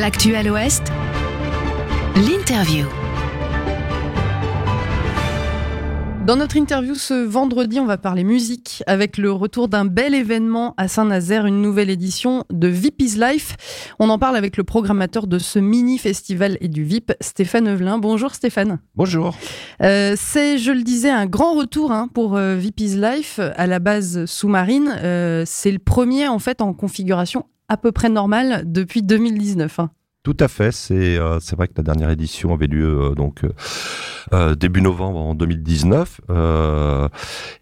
L'actuel Ouest, l'interview. Dans notre interview ce vendredi, on va parler musique avec le retour d'un bel événement à Saint-Nazaire, une nouvelle édition de VIP is Life. On en parle avec le programmateur de ce mini festival et du VIP, Stéphane Evelin. Bonjour Stéphane. Bonjour. Euh, c'est, je le disais, un grand retour hein, pour euh, VIP is Life à la base sous-marine. Euh, c'est le premier en fait en configuration à peu près normale depuis 2019. hein. Tout à fait. C'est euh, c'est vrai que la dernière édition avait lieu euh, donc euh, début novembre en 2019. euh,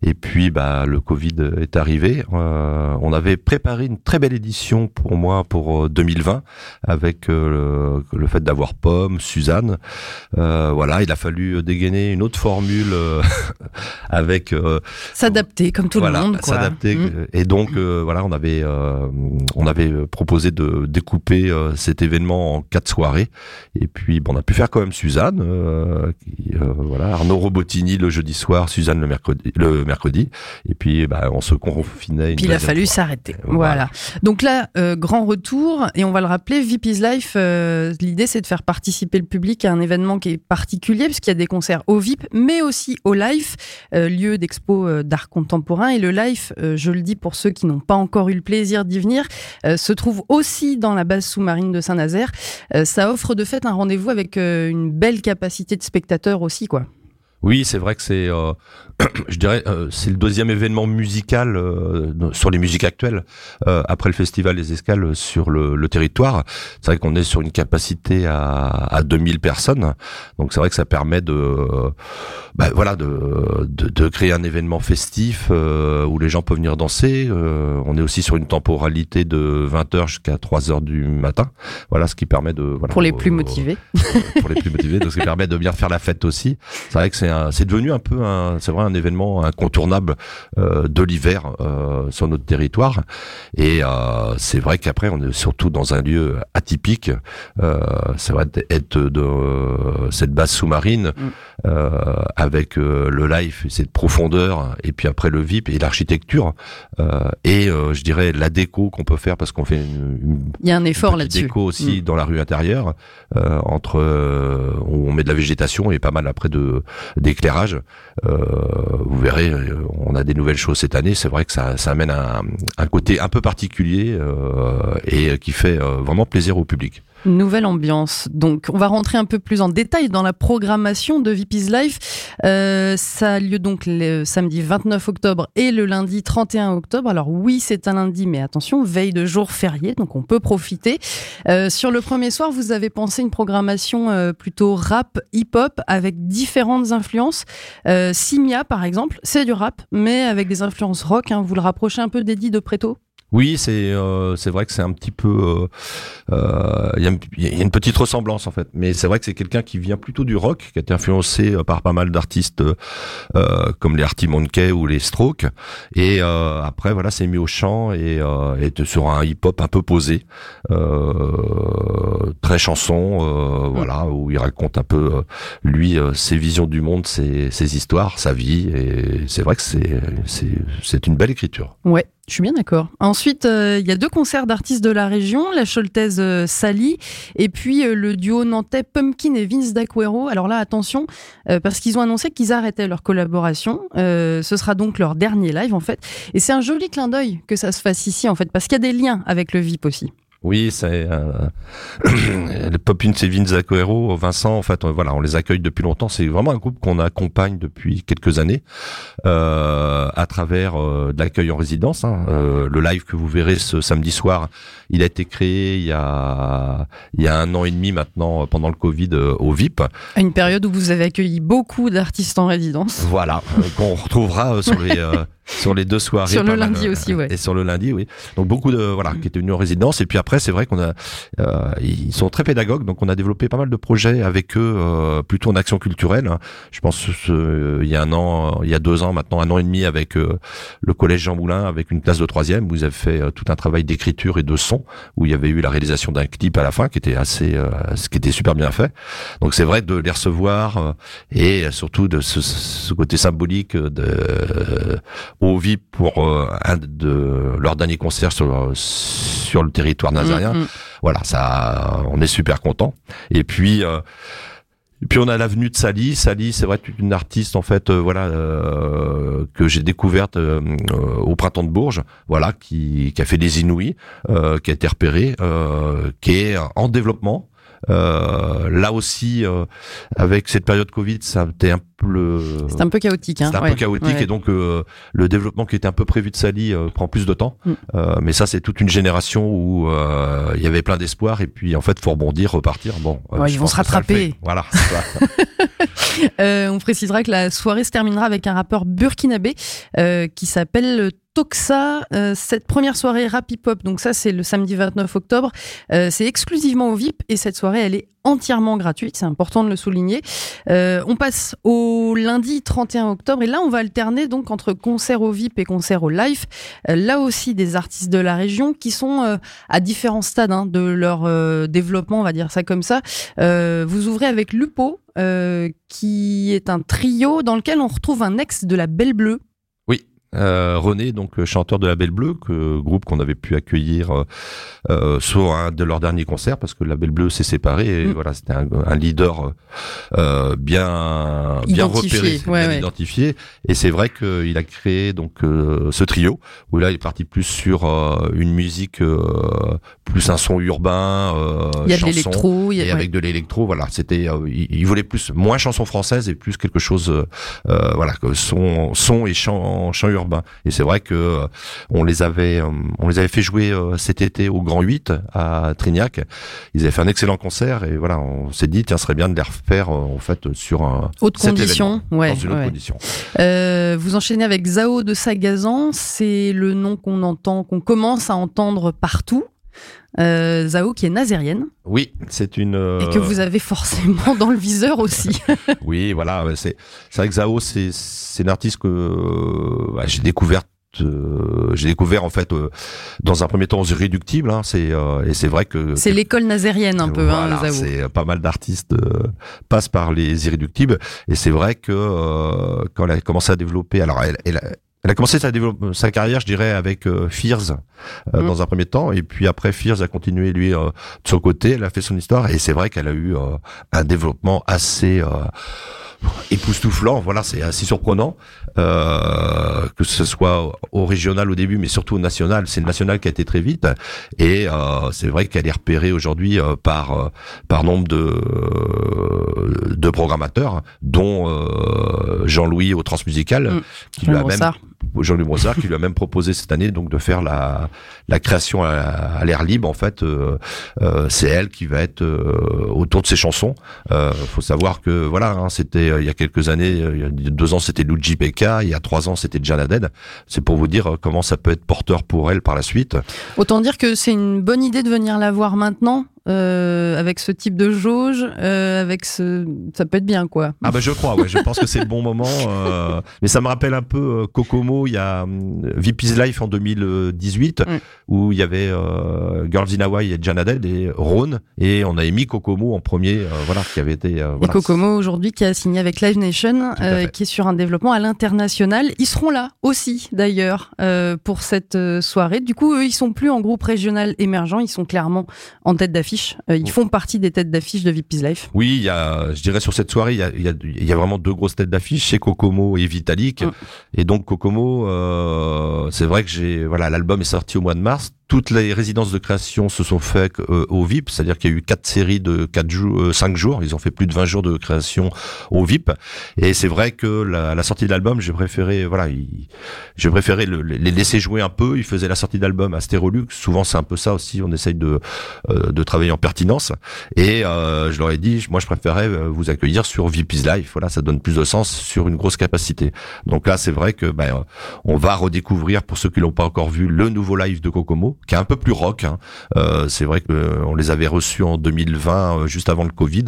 et puis bah le Covid est arrivé. Euh, on avait préparé une très belle édition pour moi pour euh, 2020 avec le, le fait d'avoir Pomme, Suzanne. Euh, voilà, il a fallu dégainer une autre formule euh, avec euh, S'adapter comme tout voilà, le monde. s'adapter. Mm. Et donc, euh, voilà, on avait, euh, on avait proposé de découper cet événement en quatre soirées. Et puis, bon, on a pu faire quand même Suzanne, euh, qui, euh, voilà, Arnaud Robotini le jeudi soir, Suzanne le mercredi, le mercredi. Et puis, bah, on se confinait. une Puis il a fallu s'arrêter. Voilà. Voilà. Donc là, euh, grand retour, et on va le rappeler, VP's Life, l'idée c'est de faire participer le public à un événement qui est particulier, parce qu'il y a des concerts au VIP, mais aussi au Life, lieu d'expo d'art contemporain. Et le Life, je le dis pour ceux qui n'ont pas encore eu le plaisir d'y venir, se trouve aussi dans la base sous-marine de Saint-Nazaire. Euh, ça offre de fait un rendez-vous avec euh, une belle capacité de spectateurs aussi, quoi. Oui, c'est vrai que c'est, euh, je dirais, euh, c'est le deuxième événement musical euh, sur les musiques actuelles euh, après le festival Les Escales sur le, le territoire. C'est vrai qu'on est sur une capacité à, à 2000 personnes, donc c'est vrai que ça permet de, euh, bah, voilà, de, de, de créer un événement festif euh, où les gens peuvent venir danser. Euh, on est aussi sur une temporalité de 20h jusqu'à 3h du matin. Voilà, ce qui permet de, voilà, Pour les plus euh, motivés. pour les plus motivés, donc ce qui permet de bien faire la fête aussi. C'est vrai que c'est c'est devenu un peu un, événement incontournable euh, de l'hiver euh, sur notre territoire. Et euh, c'est vrai qu'après on est surtout dans un lieu atypique. Euh, c'est vrai d'être de cette base sous-marine Mm. Euh, avec euh, le live, et cette profondeur, et puis après le VIP et l'architecture euh, et euh, je dirais la déco qu'on peut faire parce qu'on fait une, une Il y a un effort là-dessus. déco aussi dans la rue intérieure, euh, entre euh, où on met de la végétation et pas mal après de d'éclairage. Euh, vous verrez, on a des nouvelles choses cette année. C'est vrai que ça, ça amène un, un côté un peu particulier euh, et qui fait euh, vraiment plaisir au public. Nouvelle ambiance. Donc, on va rentrer un peu plus en détail dans la programmation de VP's Life. Euh, ça a lieu donc le samedi 29 octobre et le lundi 31 octobre. Alors oui, c'est un lundi, mais attention, veille de jour férié, donc on peut profiter. Euh, sur le premier soir, vous avez pensé une programmation euh, plutôt rap, hip-hop, avec différentes influences. Simia, par exemple, c'est du rap, mais avec des influences rock. hein. Vous le rapprochez un peu d'Eddie de Preto? Oui, c'est euh, c'est vrai que c'est un petit peu euh, euh, il y, a une- il y a une petite ressemblance en fait, mais c'est vrai que c'est quelqu'un qui vient plutôt du rock, qui a été influencé euh, par pas mal d'artistes comme les Artie Monkey ou les Strokes, et euh, après voilà c'est mis au chant et, euh, sur un hip-hop un peu posé, euh, très chanson, euh, voilà où il raconte un peu lui ses visions du monde, ses, ses histoires, sa vie, et c'est vrai que c'est c'est c'est une belle écriture. Ouais, je suis bien d'accord. Ensuite, euh, il y a deux concerts d'artistes de la région, la Choltaise euh, Sally et puis euh, le duo nantais Pumpkin et Vince D'Aquero. Alors là, attention, parce qu'ils ont annoncé qu'ils arrêtaient leur collaboration. Ce sera donc leur dernier live en fait. Et c'est un joli clin d'œil que ça se fasse ici en fait, parce qu'il y a des liens avec le VIP aussi. Oui, c'est euh, Popin et Vince Zacoero, Vincent. En fait, euh, voilà, on les accueille depuis longtemps. C'est vraiment un groupe qu'on accompagne depuis quelques années euh, à travers euh, de l'accueil en résidence. hein. Euh, le live que vous verrez ce samedi soir, il a été créé il y a il y a un an et demi maintenant pendant le Covid au VIP. À une période où vous avez accueilli beaucoup d'artistes en résidence. Voilà, qu'on retrouvera sur les euh, sur les deux soirées. Sur le mal, lundi euh, aussi, ouais. Et sur le lundi, oui. Donc beaucoup de voilà qui étaient venus en résidence. Et puis après, c'est vrai qu'on a euh, ils sont très pédagogues, donc on a développé pas mal de projets avec eux, euh, plutôt en action culturelle. hein. Je pense euh, il y a un an, il y a deux ans maintenant, un an et demi avec euh, le collège Jean Moulin, avec une classe de troisième où ils avaient fait euh, tout un travail d'écriture et de son, où il y avait eu la réalisation d'un clip à la fin qui était assez, euh, ce qui était super bien fait. Donc c'est vrai de les recevoir et surtout de ce, ce côté symbolique de euh, au VIP pour euh, un de leur dernier concert sur sur le territoire nazarien Mm, mm. voilà, ça, on est super content. Et puis. Et puis on a l'avenue de Sally. Sally, c'est vrai, une artiste en fait, voilà, que j'ai découverte au printemps de Bourges, voilà, qui, qui a fait des inouïs, qui a été repérée, qui est en développement, euh, là aussi, euh, avec cette période Covid, ça a été un c'est un peu chaotique. Hein, c'est un peu chaotique et donc euh, le développement qui était un peu prévu de Sally prend plus de temps. Mm. mais ça, c'est toute une génération où il y avait plein d'espoir et puis en fait, faut rebondir, repartir. Bon, ils vont se rattraper. Voilà. on précisera que la soirée se terminera avec un rappeur burkinabé qui s'appelle Toxa, euh, cette première soirée rap hip-hop, donc ça c'est le samedi 29 octobre, euh, c'est exclusivement au VIP et cette soirée elle est entièrement gratuite, c'est important de le souligner. Euh, on passe au lundi 31 octobre et là on va alterner donc entre concert au VIP et concert au live. là aussi des artistes de la région qui sont à différents stades hein, de leur développement, on va dire ça comme ça. vous ouvrez avec Lupo, qui est un trio dans lequel on retrouve un ex de la Belle Bleue. Euh, René, donc chanteur de La Belle Bleue, que, groupe qu'on avait pu accueillir euh, euh, sur un de leurs derniers concerts, parce que La Belle Bleue s'est séparée. Et mm. voilà, c'était un, un, leader euh, bien bien repéré, bien identifié. Et c'est vrai qu'il a créé donc ce trio où là il est parti plus sur une musique plus un son urbain, il y a de l'électro, et avec de l'électro. Voilà, c'était il, voulait plus moins chanson française et plus quelque chose voilà que son son et chant chant urbain et c'est vrai que euh, on les avait, euh, on les avait fait jouer euh, cet été au Grand 8 à Trignac. Ils avaient fait un excellent concert et voilà, on s'est dit tiens, ce serait bien de les refaire en fait sur un autre condition, ouais, dans une autre condition. vous enchaînez avec Zao de Sagazan, c'est le nom qu'on entend, qu'on commence à entendre partout. Euh, Zao qui est nazérienne. Oui, c'est une. Et que vous avez forcément dans le viseur aussi. oui, voilà, c'est vrai que Zao, c'est une artiste que euh, j'ai découverte euh, j'ai découvert en fait euh, dans un premier temps aux irréductibles hein, c'est et c'est vrai que c'est l'école nazérienne un peu hein, voilà, hein, c'est pas mal d'artistes passent par les irréductibles et c'est vrai que quand elle a commencé à développer alors elle, elle, elle a commencé sa, sa carrière, je dirais, avec Fears mm. dans un premier temps, et puis après Fears a continué lui de son côté. Elle a fait son histoire, et c'est vrai qu'elle a eu un développement assez époustouflant. Voilà, c'est assez surprenant euh, que ce soit au régional au début, mais surtout au national. C'est le national qui a été très vite, et euh, c'est vrai qu'elle est repérée aujourd'hui euh, par euh, par nombre de de programmateurs, dont euh, Jean-Louis au Transmusical, mmh. qui lui a même Jean-Louis Brossard qui lui a même proposé cette année donc de faire la, la création à, l'air libre en fait euh, euh, c'est elle qui va être euh, autour de ses chansons. Euh, faut savoir que voilà hein, c'était il y a quelques années il y a deux ans c'était Luigi Pekka il y a trois ans c'était Janaded c'est pour vous dire comment ça peut être porteur pour elle par la suite. Autant dire que c'est une bonne idée de venir la voir maintenant euh, avec ce type de jauge, euh, avec ce, ça peut être bien quoi. Ah bah je crois, ouais, je pense que c'est le bon moment. Euh, mais ça me rappelle un peu Kokomo, il y a VP's Life en 2018 mm. où il y avait Girls in Hawaii et Janadel et Rhône et on avait mis Kokomo en premier, voilà, qui avait été. Et Kokomo aujourd'hui qui a signé avec Live Nation, qui est sur un développement à l'international. Ils seront là aussi d'ailleurs pour cette soirée. Du coup, eux, ils sont plus en groupe régional émergent, ils sont clairement en tête d'affiche euh, ils font partie des têtes d'affiche de VIP's Life. Oui, il y a, je dirais sur cette soirée, il y a, il y a, il y a vraiment deux grosses têtes d'affiche, chez Kokomo et Vitalik. Mm. Et donc Kokomo, euh, c'est vrai que j'ai, voilà, l'album est sorti au mois de mars toutes les résidences de création se sont faites euh, au VIP, c'est-à-dire qu'il y a eu quatre séries de quatre jours, euh, cinq jours. Ils ont fait plus de 20 jours de création au VIP. Et c'est vrai que la, la sortie de l'album, j'ai préféré, voilà, j'ai préféré le, les laisser jouer un peu. Ils faisaient la sortie d'album à Stérolux. Souvent, c'est un peu ça aussi. On essaye de euh, de travailler en pertinence. Et je leur ai dit, moi, je préférais vous accueillir sur VIP's Live. Voilà, ça donne plus de sens sur une grosse capacité. Donc là, c'est vrai que ben, on va redécouvrir pour ceux qui l'ont pas encore vu le nouveau live de Kokomo qui est un peu plus rock. Hein. Euh, c'est vrai que euh, les avait reçus en 2020, euh, juste avant le Covid,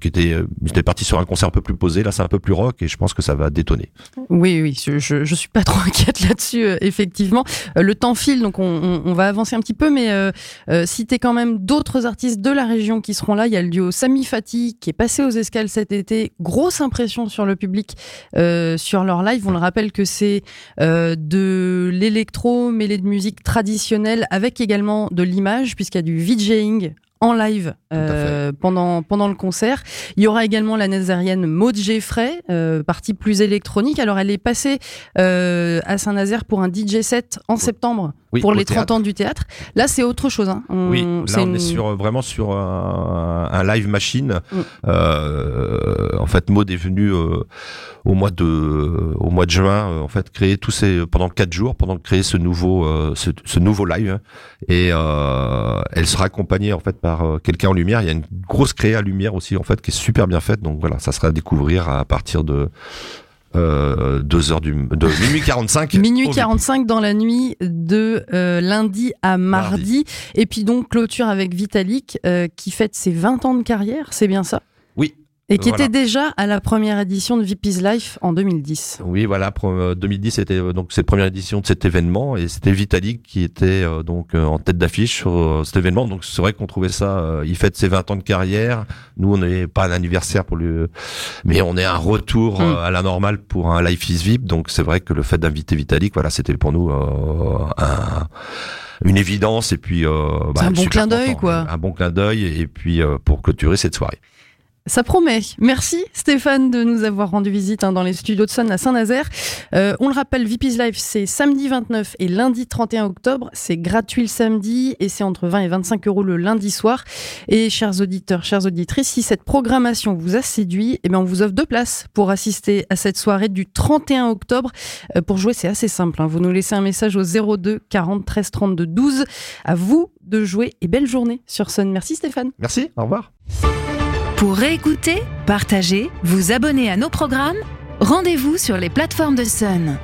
qui était, était parti sur un concert un peu plus posé. Là, c'est un peu plus rock et je pense que ça va détonner. Oui, oui, je, je, je suis pas trop inquiète là-dessus, effectivement. le temps file, donc on, va avancer un petit peu, mais citer quand même d'autres artistes de la région qui seront là. Il y a le duo Sami Fati qui est passé aux escales cet été. Grosse impression sur le public sur leur live. On le rappelle que c'est de l'électro mêlé de musique traditionnelle traditionnel avec également de l'image puisqu'il y a du VJing en live euh, pendant, pendant le concert. Il y aura également la nazarienne Maud Geffray, euh, partie plus électronique. Alors elle est passée euh, à Saint-Nazaire pour un DJ set en septembre pour les 30 ans du théâtre. Là c'est autre chose. Hein. oui, là on est sur, vraiment sur un, live machine. Mm. Euh, en fait Maud est venue euh, au mois de au mois de juin en fait créer tous ces pendant quatre jours pendant créer ce nouveau ce, ce, nouveau live et elle sera accompagnée en fait par euh, quelqu'un en lumière. Il y a une grosse créa lumière aussi en fait qui est super bien faite. Donc voilà, ça sera à découvrir à partir de euh, 2 heures du de minuit 45 minuit 45 dans la nuit de euh, lundi à mardi. et puis donc clôture avec Vitalik euh, qui fête ses 20 ans de carrière c'est bien ça? Et qui était déjà à la première édition de VP's Life en 2010. Oui, voilà, 2010 euh, c'était euh, donc cette première édition de cet événement et c'était Vitalik qui était euh, donc en tête d'affiche sur cet événement. Donc c'est vrai qu'on trouvait ça. il fête ses 20 ans de carrière. Nous, on n'est pas un anniversaire pour lui, mais on est un retour hmm. à la normale pour un Life is VIP. Donc c'est vrai que le fait d'inviter Vitalik, voilà, c'était pour nous un une évidence et puis bah, un bon clin d'œil quoi un bon clin d'œil et puis pour clôturer cette soirée ça promet. Merci Stéphane de nous avoir rendu visite hein, dans les studios de Sun à Saint-Nazaire. Euh, on le rappelle, VP's Live, c'est samedi 29 et lundi 31 octobre. C'est gratuit le samedi et c'est entre 20 et 25 euros le lundi soir. Et chers auditeurs, chères auditrices, si cette programmation vous a séduit, eh bien on vous offre deux places pour assister à cette soirée du 31 octobre. Euh, pour jouer, c'est assez simple. Hein. Vous nous laissez un message au 02 40 13 32 12. À vous de jouer et belle journée sur Sun. Merci Stéphane. Merci, au revoir. Pour réécouter, partager, vous abonner à nos programmes, rendez-vous sur les plateformes de Sun.